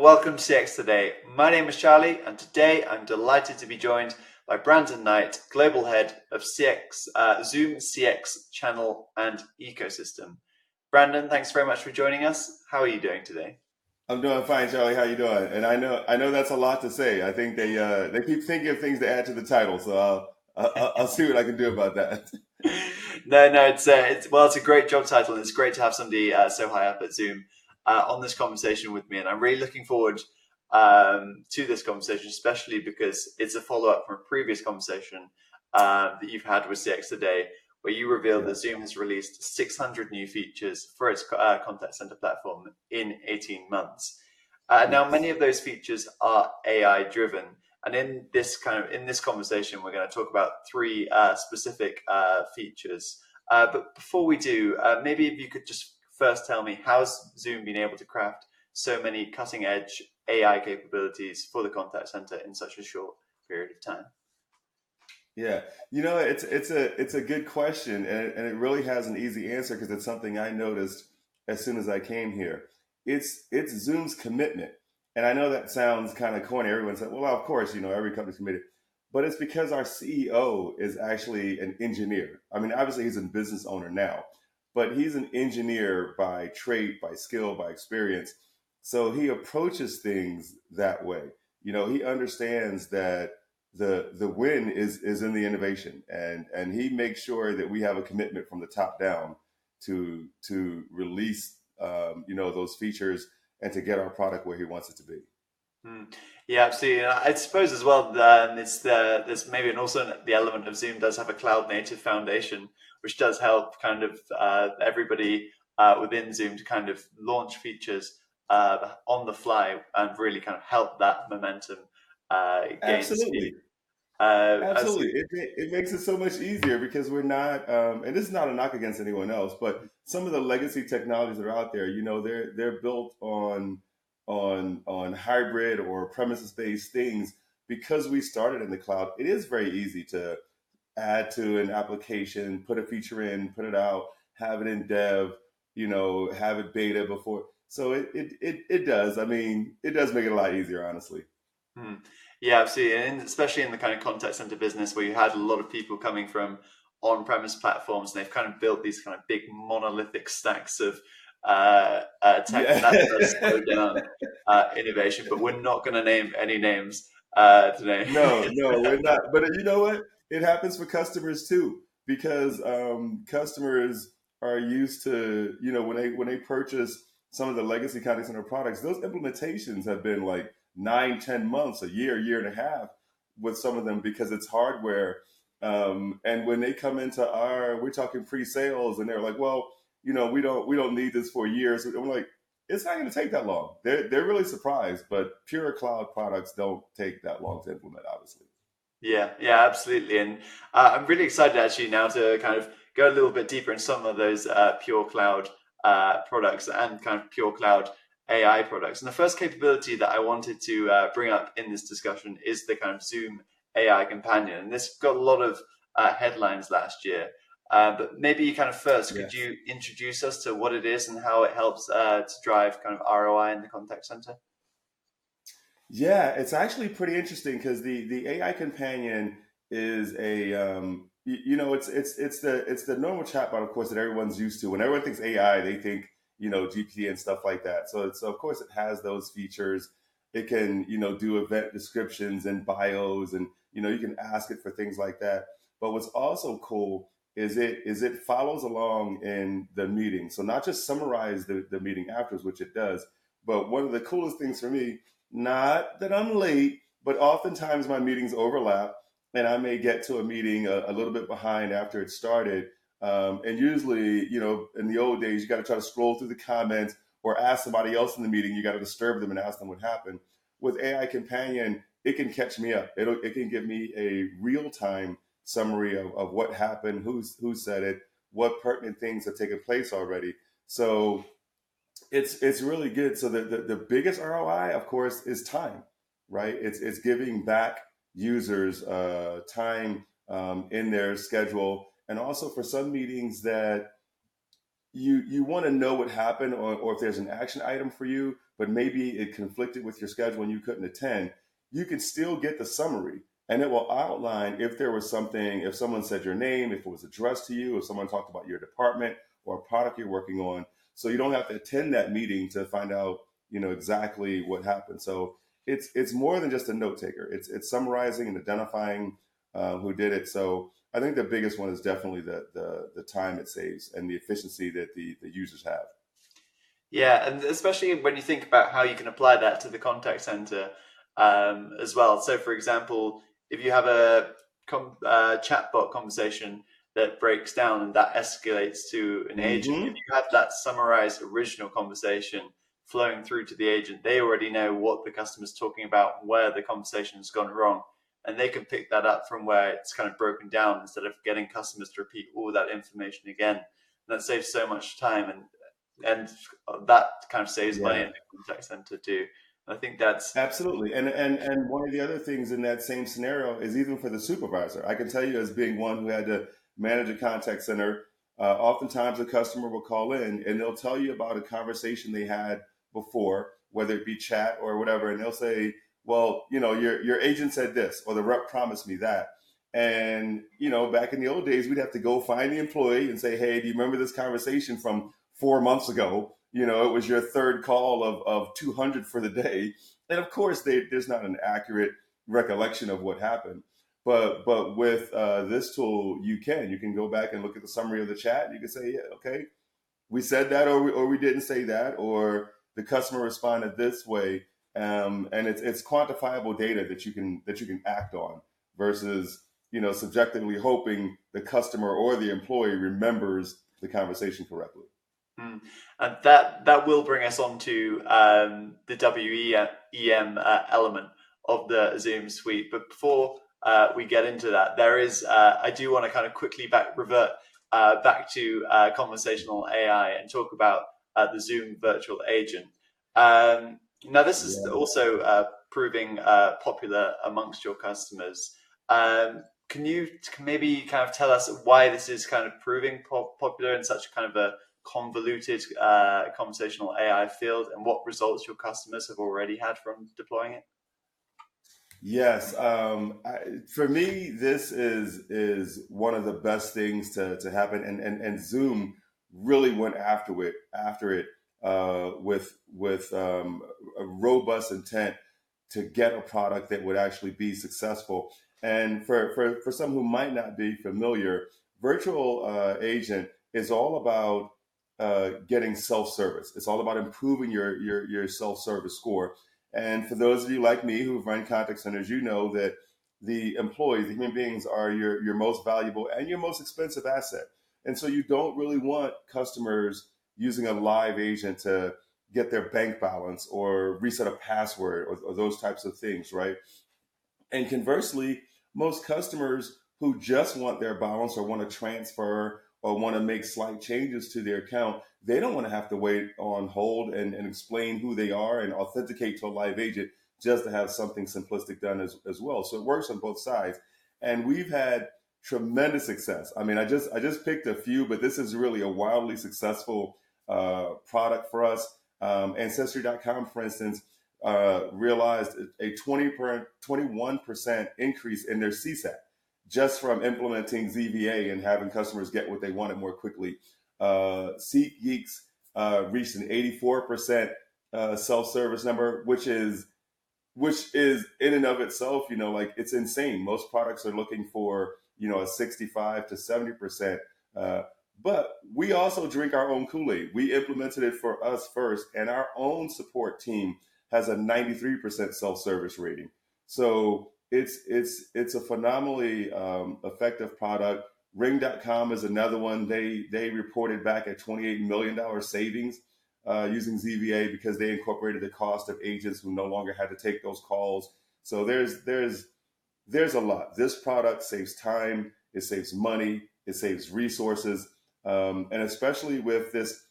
and welcome to CX Today. My name is Charlie, and today I'm delighted to be joined by Brandon Knight, Global Head of CX, uh, Zoom CX Channel and Ecosystem. Brandon, thanks very much for joining us. How are you doing today? I'm doing fine, Charlie. How are you doing? And I know I know that's a lot to say. I think they uh, they keep thinking of things to add to the title, so I'll I'll, I'll see what I can do about that. no, no, it's uh, it's well, it's a great job title, and it's great to have somebody uh, so high up at Zoom uh, on this conversation with me, and I'm really looking forward um, to this conversation, especially because it's a follow up from a previous conversation uh, that you've had with CX today, where you revealed that Zoom has released 600 new features for its uh, contact center platform in 18 months. Uh, now, many of those features are AI driven. And in this kind of in this conversation, we're going to talk about three uh, specific uh, features. Uh, but before we do, uh, maybe if you could just first tell me how's Zoom been able to craft so many cutting edge AI capabilities for the contact center in such a short period of time? Yeah, you know, it's it's a it's a good question, and and it really has an easy answer because it's something I noticed as soon as I came here. It's it's Zoom's commitment, and I know that sounds kind of corny. Everyone said, "Well, of course, you know, every company's committed," but it's because our CEO is actually an engineer. I mean, obviously, he's a business owner now, but he's an engineer by trait, by skill, by experience. So he approaches things that way. You know, he understands that the the win is is in the innovation, and and he makes sure that we have a commitment from the top down to to release um, you know those features and to get our product where he wants it to be. Hmm. Yeah, absolutely. I suppose as well, um, it's the there's maybe and also the element of Zoom does have a cloud native foundation, which does help kind of uh, everybody uh, within Zoom to kind of launch features uh, on the fly and really kind of help that momentum uh, Absolutely. Uh, Absolutely, it, it makes it so much easier because we're not, um, and this is not a knock against anyone else, but some of the legacy technologies that are out there, you know, they're they're built on on on hybrid or premises based things because we started in the cloud. It is very easy to add to an application, put a feature in, put it out, have it in dev, you know, have it beta before. So it it it, it does. I mean, it does make it a lot easier, honestly. Hmm. Yeah, absolutely, and especially in the kind of contact center business where you had a lot of people coming from on-premise platforms, and they've kind of built these kind of big monolithic stacks of uh, uh, tech yeah. that does slow down uh, innovation. But we're not going to name any names uh, today. no, no, we're not. But you know what? It happens for customers too, because um, customers are used to you know when they when they purchase some of the legacy contact center products, those implementations have been like nine, ten months, a year, year and a half with some of them because it's hardware. Um, and when they come into our, we're talking pre-sales, and they're like, "Well, you know, we don't we don't need this for years." I'm like, it's not going to take that long. They're they're really surprised, but pure cloud products don't take that long to implement, obviously. Yeah, yeah, absolutely, and uh, I'm really excited actually now to kind of go a little bit deeper in some of those uh, pure cloud uh, products and kind of pure cloud AI products. And the first capability that I wanted to uh, bring up in this discussion is the kind of Zoom AI companion. And this got a lot of uh, headlines last year. Uh, but maybe you kind of first, could yes. you introduce us to what it is and how it helps uh, to drive kind of ROI in the contact center? Yeah, it's actually pretty interesting because the the AI companion is a um, you, you, know it's it's it's the it's the normal chatbot, of course, that everyone's used to. When everyone thinks AI, they think you know, GPT and stuff like that. So, so of course it has those features. It can, you know, do event descriptions and bios and, you know, you can ask it for things like that. But what's also cool is it is it follows along in the meeting. So not just summarize the, the meeting afterwards, which it does, but one of the coolest things for me, not that I'm late, but oftentimes my meetings overlap and I may get to a meeting a, a little bit behind after it started um, and usually, you know, in the old days, you got to try to scroll through the comments or ask somebody else in the meeting. You got to disturb them and ask them what happened. With AI Companion, it can catch me up. It'll, it can give me a real time summary of, of what happened, who's who said it, what pertinent things have taken place already. So it's it's really good. So the, the, the biggest ROI, of course, is time, right? It's it's giving back users uh, time um, in their schedule and also for some meetings that you you want to know what happened or, or if there's an action item for you, but maybe it conflicted with your schedule and you couldn't attend, you can still get the summary and it will outline if there was something, if someone said your name, if it was addressed to you, if someone talked about your department or a product you're working on. So you don't have to attend that meeting to find out, you know, exactly what happened. So it's it's more than just a note taker. It's it's summarizing and identifying uh, who did it. So I think the biggest one is definitely the the the time it saves and the efficiency that the the users have. Yeah, and especially when you think about how you can apply that to the contact center um, as well. So, for example, if you have a com- uh, chatbot conversation that breaks down and that escalates to an agent, mm-hmm. if you have that summarized original conversation flowing through to the agent, they already know what the customer's talking about, where the conversation has gone wrong, and they can pick that up from where it's kind of broken down instead of getting customers to repeat all that information again. And that saves so much time and and that kind of saves yeah. money in the contact center too. I think that's absolutely. And and and one of the other things in that same scenario is even for the supervisor. I can tell you as being one who had to manage a contact center. Uh, oftentimes, a customer will call in and they'll tell you about a conversation they had before, whether it be chat or whatever, and they'll say, "Well, you know, your your agent said this, or the rep promised me that." And you know, back in the old days, we'd have to go find the employee and say, "Hey, do you remember this conversation from four months ago?" You know, it was your third call of of 200 for the day, and of course, they, there's not an accurate recollection of what happened. But but with uh, this tool, you can you can go back and look at the summary of the chat. and You can say, yeah, okay, we said that, or we, or we didn't say that, or the customer responded this way, um, and it's it's quantifiable data that you can that you can act on versus you know subjectively hoping the customer or the employee remembers the conversation correctly. Mm. And that that will bring us on to um, the WEM uh, element of the Zoom suite. But before uh, we get into that, there is uh, I do want to kind of quickly back revert uh, back to uh, conversational AI and talk about uh, the Zoom virtual agent. Um, now, this is yeah. also proving popular amongst your customers. Um, can you maybe kind of tell us why this is kind of proving popular in such kind of a convoluted uh, conversational AI field and what results your customers have already had from deploying it? Yes, um, I, for me, this is is one of the best things to, to happen, and, and and Zoom really went after it after it uh, with with um, a robust intent to get a product that would actually be successful. And for for, for some who might not be familiar, virtual uh, agent is all about uh, getting self service. It's all about improving your your your self service score. And for those of you like me who've run contact centers, you know that the employees, the human beings, are your your most valuable and your most expensive asset. And so you don't really want customers using a live agent to get their bank balance or reset a password or, or those types of things, right? And conversely, most customers who just want their balance or want to transfer or want to make slight changes to their account, they don't want to have to wait on hold and, and explain who they are and authenticate to a live agent just to have something simplistic done as, as well. So it works on both sides. And we've had tremendous success. I mean, I just I just picked a few, but this is really a wildly successful uh, product for us. Um, Ancestry.com, for instance, uh, realized a 20 per, 21% increase in their CSAT just from implementing ZVA and having customers get what they wanted more quickly. Uh, SeatGeeks uh, reached an 84% uh, self-service number, which is which is in and of itself, you know, like it's insane. Most products are looking for you know a 65 to 70 percent. Uh, but we also drink our own Kool-Aid. We implemented it for us first, and our own support team has a 93% self-service rating. So it's it's it's a phenomenally um, effective product. Ring.com is another one. They they reported back at 28 million dollar savings uh, using ZVA because they incorporated the cost of agents who no longer had to take those calls. So there's there's there's a lot. This product saves time, it saves money, it saves resources, um, and especially with this.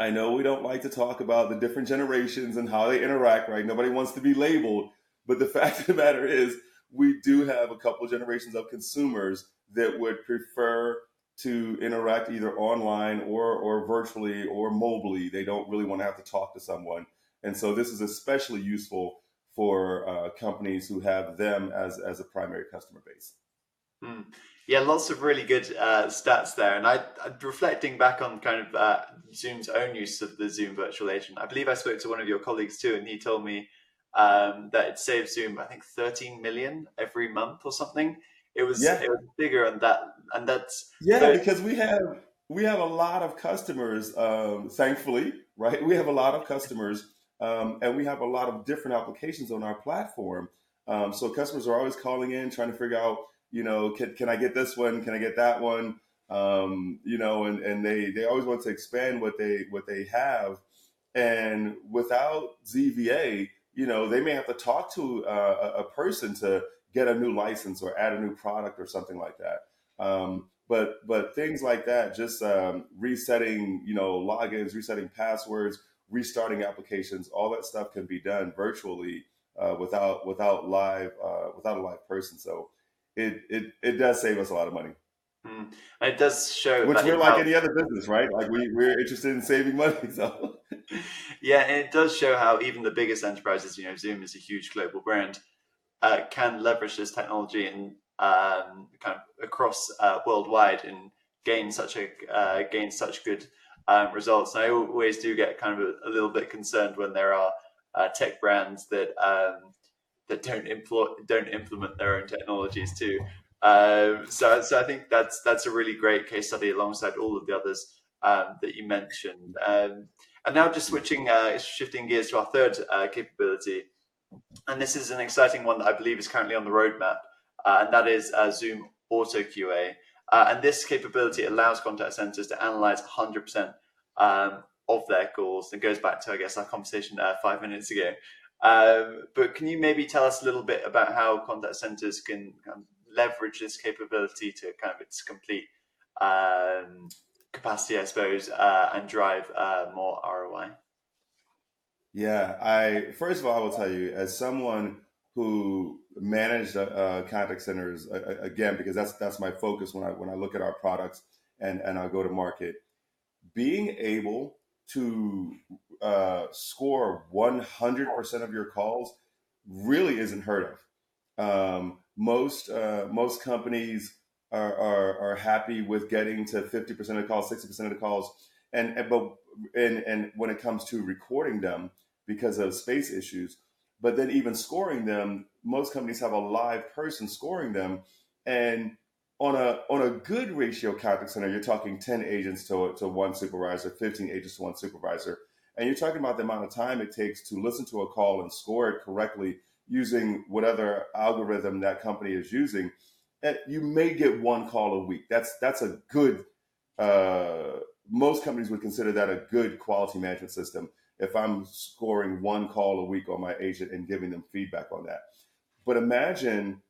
I know we don't like to talk about the different generations and how they interact, right? Nobody wants to be labeled, but the fact of the matter is, we do have a couple of generations of consumers that would prefer to interact either online or or virtually or mobilely. They don't really want to have to talk to someone, and so this is especially useful for uh, companies who have them as as a primary customer base. Mm. Yeah, lots of really good uh, stats there. And I, I, reflecting back on kind of uh, Zoom's own use of the Zoom virtual agent. I believe I spoke to one of your colleagues too, and he told me um, that it saves Zoom, I think, 13 million every month or something. It was, yeah. it was bigger, and that, and that's yeah, because we have we have a lot of customers. Um, thankfully, right? We have a lot of customers, um, and we have a lot of different applications on our platform. Um, so customers are always calling in, trying to figure out you know, can, can I get this one? Can I get that one? Um, you know, and, and they, they always want to expand what they, what they have. And without ZVA, you know, they may have to talk to uh, a person to get a new license or add a new product or something like that. Um, but but things like that, just um, resetting, you know, logins, resetting passwords, restarting applications, all that stuff can be done virtually uh, without without live uh, without a live person. So it it it does save us a lot of money. Mm. It does show, which we're like any other business, right? Like we we're interested in saving money. So yeah, and it does show how even the biggest enterprises, you know, Zoom is a huge global brand, uh, can leverage this technology and um, kind of across uh, worldwide and gain such a uh, gain such good um, results. And I always do get kind of a, a little bit concerned when there are uh, tech brands that um, that don't impl- don't implement their own technologies too. Um, so, so I think that's that's a really great case study alongside all of the others um, that you mentioned. Um, and now, just switching, uh, shifting gears to our third uh, capability, and this is an exciting one that I believe is currently on the roadmap, uh, and that is uh, Zoom Auto QA. Uh, and this capability allows contact centers to analyze 100% um, of their calls. It goes back to, I guess, our conversation uh, five minutes ago. Um, but can you maybe tell us a little bit about how contact centers can of leverage this capability to kind of its complete um, capacity, I suppose, uh, and drive uh, more ROI? Yeah, I first of all, I will tell you, as someone who managed uh, uh contact centers again, because that's that's my focus when I when I look at our products and and I go to market, being able to uh, score 100% of your calls really isn't heard of. Um, most uh, most companies are, are, are happy with getting to 50% of the calls, 60% of the calls, and, and but and and when it comes to recording them because of space issues, but then even scoring them, most companies have a live person scoring them, and on a on a good ratio contact center, you're talking 10 agents to, to one supervisor, 15 agents to one supervisor. And you're talking about the amount of time it takes to listen to a call and score it correctly using whatever algorithm that company is using. You may get one call a week. That's that's a good uh, most companies would consider that a good quality management system if I'm scoring one call a week on my agent and giving them feedback on that. But imagine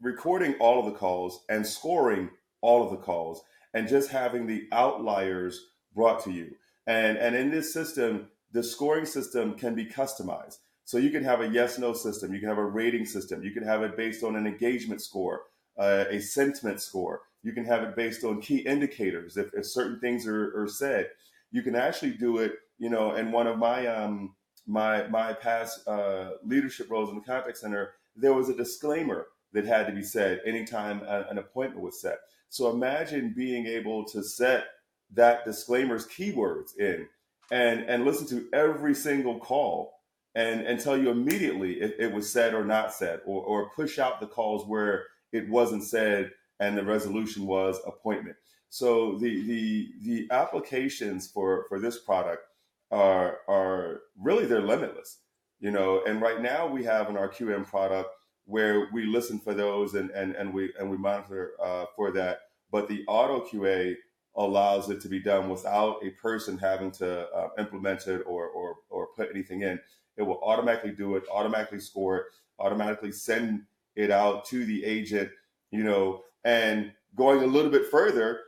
recording all of the calls and scoring all of the calls and just having the outliers brought to you. And, and in this system, the scoring system can be customized. So you can have a yes no system, you can have a rating system, you can have it based on an engagement score, uh, a sentiment score, you can have it based on key indicators if, if certain things are, are said. You can actually do it, you know, and one of my um, my my past uh, leadership roles in the contact center, there was a disclaimer that had to be said anytime an appointment was set. So imagine being able to set that disclaimer's keywords in and, and listen to every single call and, and tell you immediately if it was said or not said, or, or push out the calls where it wasn't said and the resolution was appointment. So the the the applications for for this product are are really they're limitless, you know. And right now we have in our QM product where we listen for those and and, and we and we monitor uh, for that. But the auto QA allows it to be done without a person having to uh, implement it or, or or put anything in. It will automatically do it, automatically score it, automatically send it out to the agent. You know, and going a little bit further,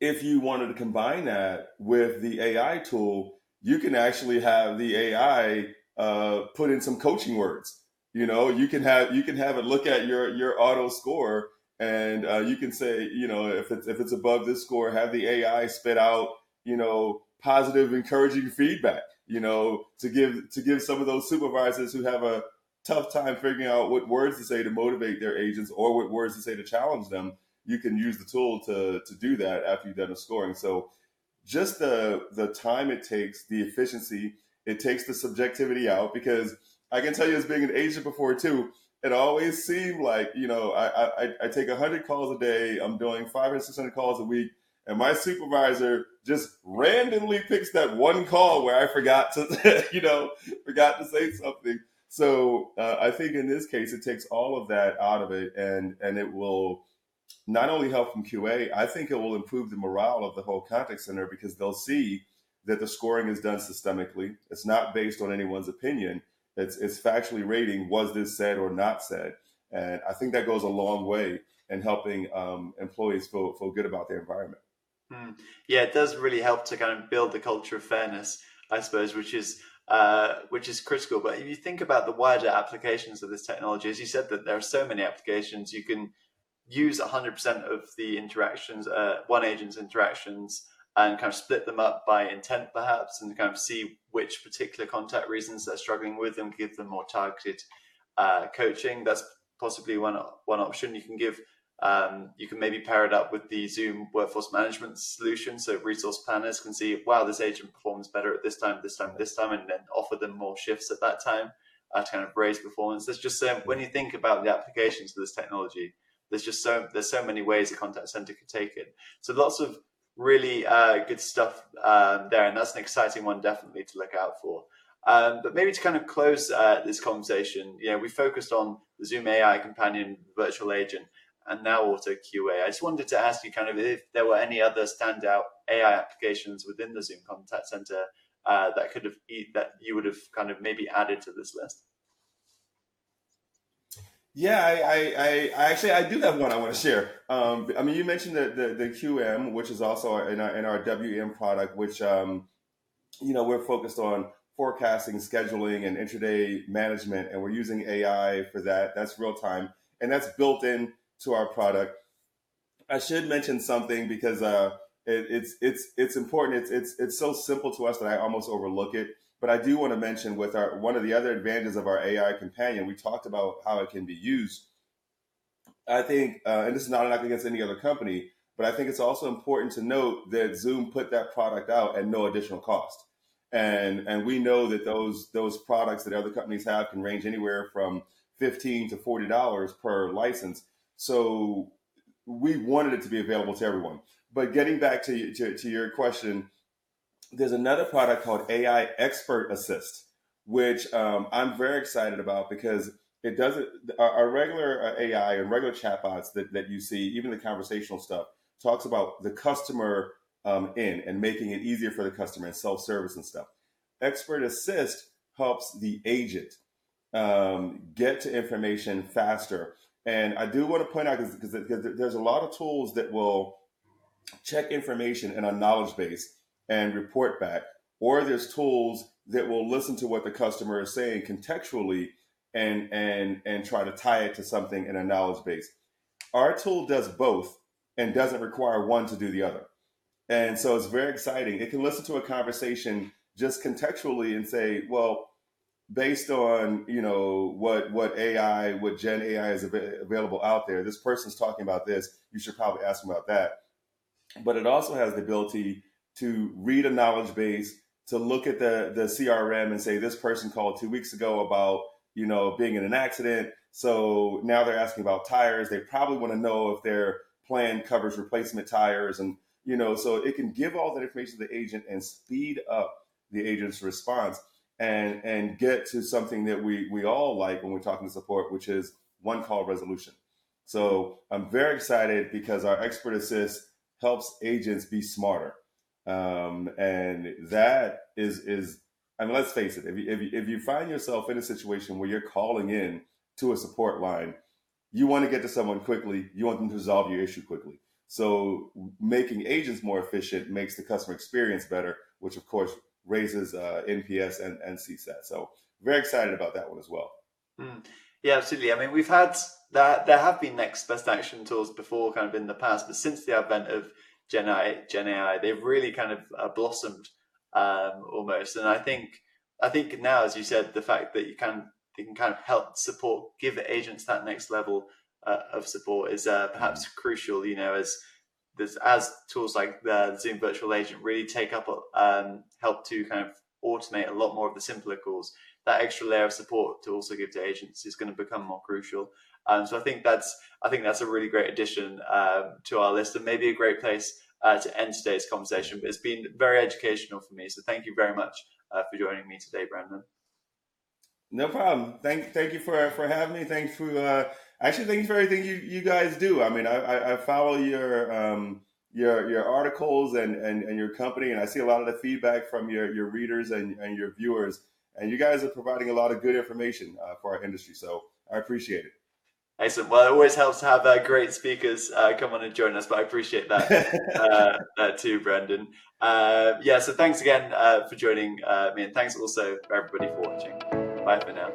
if you wanted to combine that with the AI tool, you can actually have the AI uh, put in some coaching words you know, you can have you can have it look at your your auto score and uh, you can say, you know, if it's if it's above this score, have the AI spit out, you know, positive, encouraging feedback. You know, to give to give some of those supervisors who have a tough time figuring out what words to say to motivate their agents or what words to say to challenge them. You can use the tool to to do that after you've done the scoring. So, just the the time it takes, the efficiency, it takes the subjectivity out because I can tell you as being an agent before too it always seemed like you know I I, I take hundred calls a day. I'm doing five or six hundred calls a week, and my supervisor just randomly picks that one call where I forgot to you know forgot to say something. So uh, I think in this case, it takes all of that out of it, and and it will not only help from QA. I think it will improve the morale of the whole contact center because they'll see that the scoring is done systemically. It's not based on anyone's opinion it's, it's factually rating was this said or not said. And I think that goes a long way in helping um, employees feel, feel good about their environment. Mm. Yeah, it does really help to kind of build the culture of fairness, I suppose, which is uh, which is critical. But if you think about the wider applications of this technology, as you said, that there are so many applications, you can use 100% of the interactions, uh, one agent's interactions and kind of split them up by intent perhaps and kind of see which particular contact reasons they're struggling with and give them more targeted uh, coaching that's possibly one one option you can give um, you can maybe pair it up with the zoom workforce management solution so resource planners can see wow this agent performs better at this time this time this time and then offer them more shifts at that time uh, to kind of raise performance. There's just so when you think about the applications of this technology there's just so there's so many ways a contact center could take it. So lots of really uh, good stuff um, there, and that's an exciting one definitely to look out for. Um, but maybe to kind of close uh, this conversation, you know, we focused on the Zoom AI companion virtual agent and now Auto QA. I just wanted to ask you kind of if there were any other standout AI applications within the Zoom Contact Center uh, that could have that you would have kind of maybe added to this list. Yeah, I, I, I, actually I do have one I want to share. Um, I mean, you mentioned the, the, the QM, which is also in our in our WM product, which um, you know we're focused on forecasting, scheduling, and intraday management, and we're using AI for that. That's real time, and that's built in to our product. I should mention something because uh, it, it's it's it's important. It's it's it's so simple to us that I almost overlook it. But I do want to mention with our one of the other advantages of our AI companion, we talked about how it can be used. I think, uh, and this is not an knock against any other company, but I think it's also important to note that Zoom put that product out at no additional cost. And and we know that those those products that other companies have can range anywhere from fifteen to forty dollars per license. So we wanted it to be available to everyone. But getting back to to, to your question, there's another product called AI Expert Assist, which um, I'm very excited about because it doesn't our, our regular uh, AI and regular chatbots that, that you see, even the conversational stuff, talks about the customer um, in and making it easier for the customer and self service and stuff. Expert Assist helps the agent um, get to information faster. And I do want to point out because there's a lot of tools that will check information in a knowledge base and report back. Or there's tools that will listen to what the customer is saying contextually and and and try to tie it to something in a knowledge base. Our tool does both and doesn't require one to do the other. And so it's very exciting. It can listen to a conversation just contextually and say, well, based on you know what what AI, what Gen AI is av- available out there, this person's talking about this. You should probably ask them about that. But it also has the ability to read a knowledge base, to look at the the CRM and say this person called two weeks ago about you know being in an accident. So now they're asking about tires. They probably want to know if their plan covers replacement tires, and you know, so it can give all that information to the agent and speed up the agent's response and and get to something that we we all like when we're talking to support, which is one call resolution. So I'm very excited because our expert assist helps agents be smarter. Um, and that is is I mean, let's face it. If you, if you if you find yourself in a situation where you're calling in to a support line, you want to get to someone quickly. You want them to resolve your issue quickly. So making agents more efficient makes the customer experience better, which of course raises uh, NPS and, and CSAT. So very excited about that one as well. Mm. Yeah, absolutely. I mean, we've had there there have been next best action tools before, kind of in the past, but since the advent of Gen AI, Gen AI, they've really kind of uh, blossomed um, almost. And I think I think now, as you said, the fact that you can you can kind of help support, give agents that next level uh, of support is uh, perhaps crucial. You know, as there's as tools like the Zoom Virtual Agent really take up, um, help to kind of automate a lot more of the simpler calls. That extra layer of support to also give to agents is going to become more crucial. Um, so I think that's I think that's a really great addition um, to our list and maybe a great place uh, to end today's conversation. But it's been very educational for me. So thank you very much uh, for joining me today, Brandon. No problem. Thank thank you for for having me. Thanks for uh, actually thank you for everything you, you guys do. I mean, I, I, I follow your um, your your articles and, and and your company, and I see a lot of the feedback from your your readers and, and your viewers. And you guys are providing a lot of good information uh, for our industry. So I appreciate it. Excellent. Well, it always helps to have uh, great speakers uh, come on and join us, but I appreciate that, uh, that too, Brendan. Uh, yeah, so thanks again uh, for joining uh, me, and thanks also for everybody for watching. Bye for now.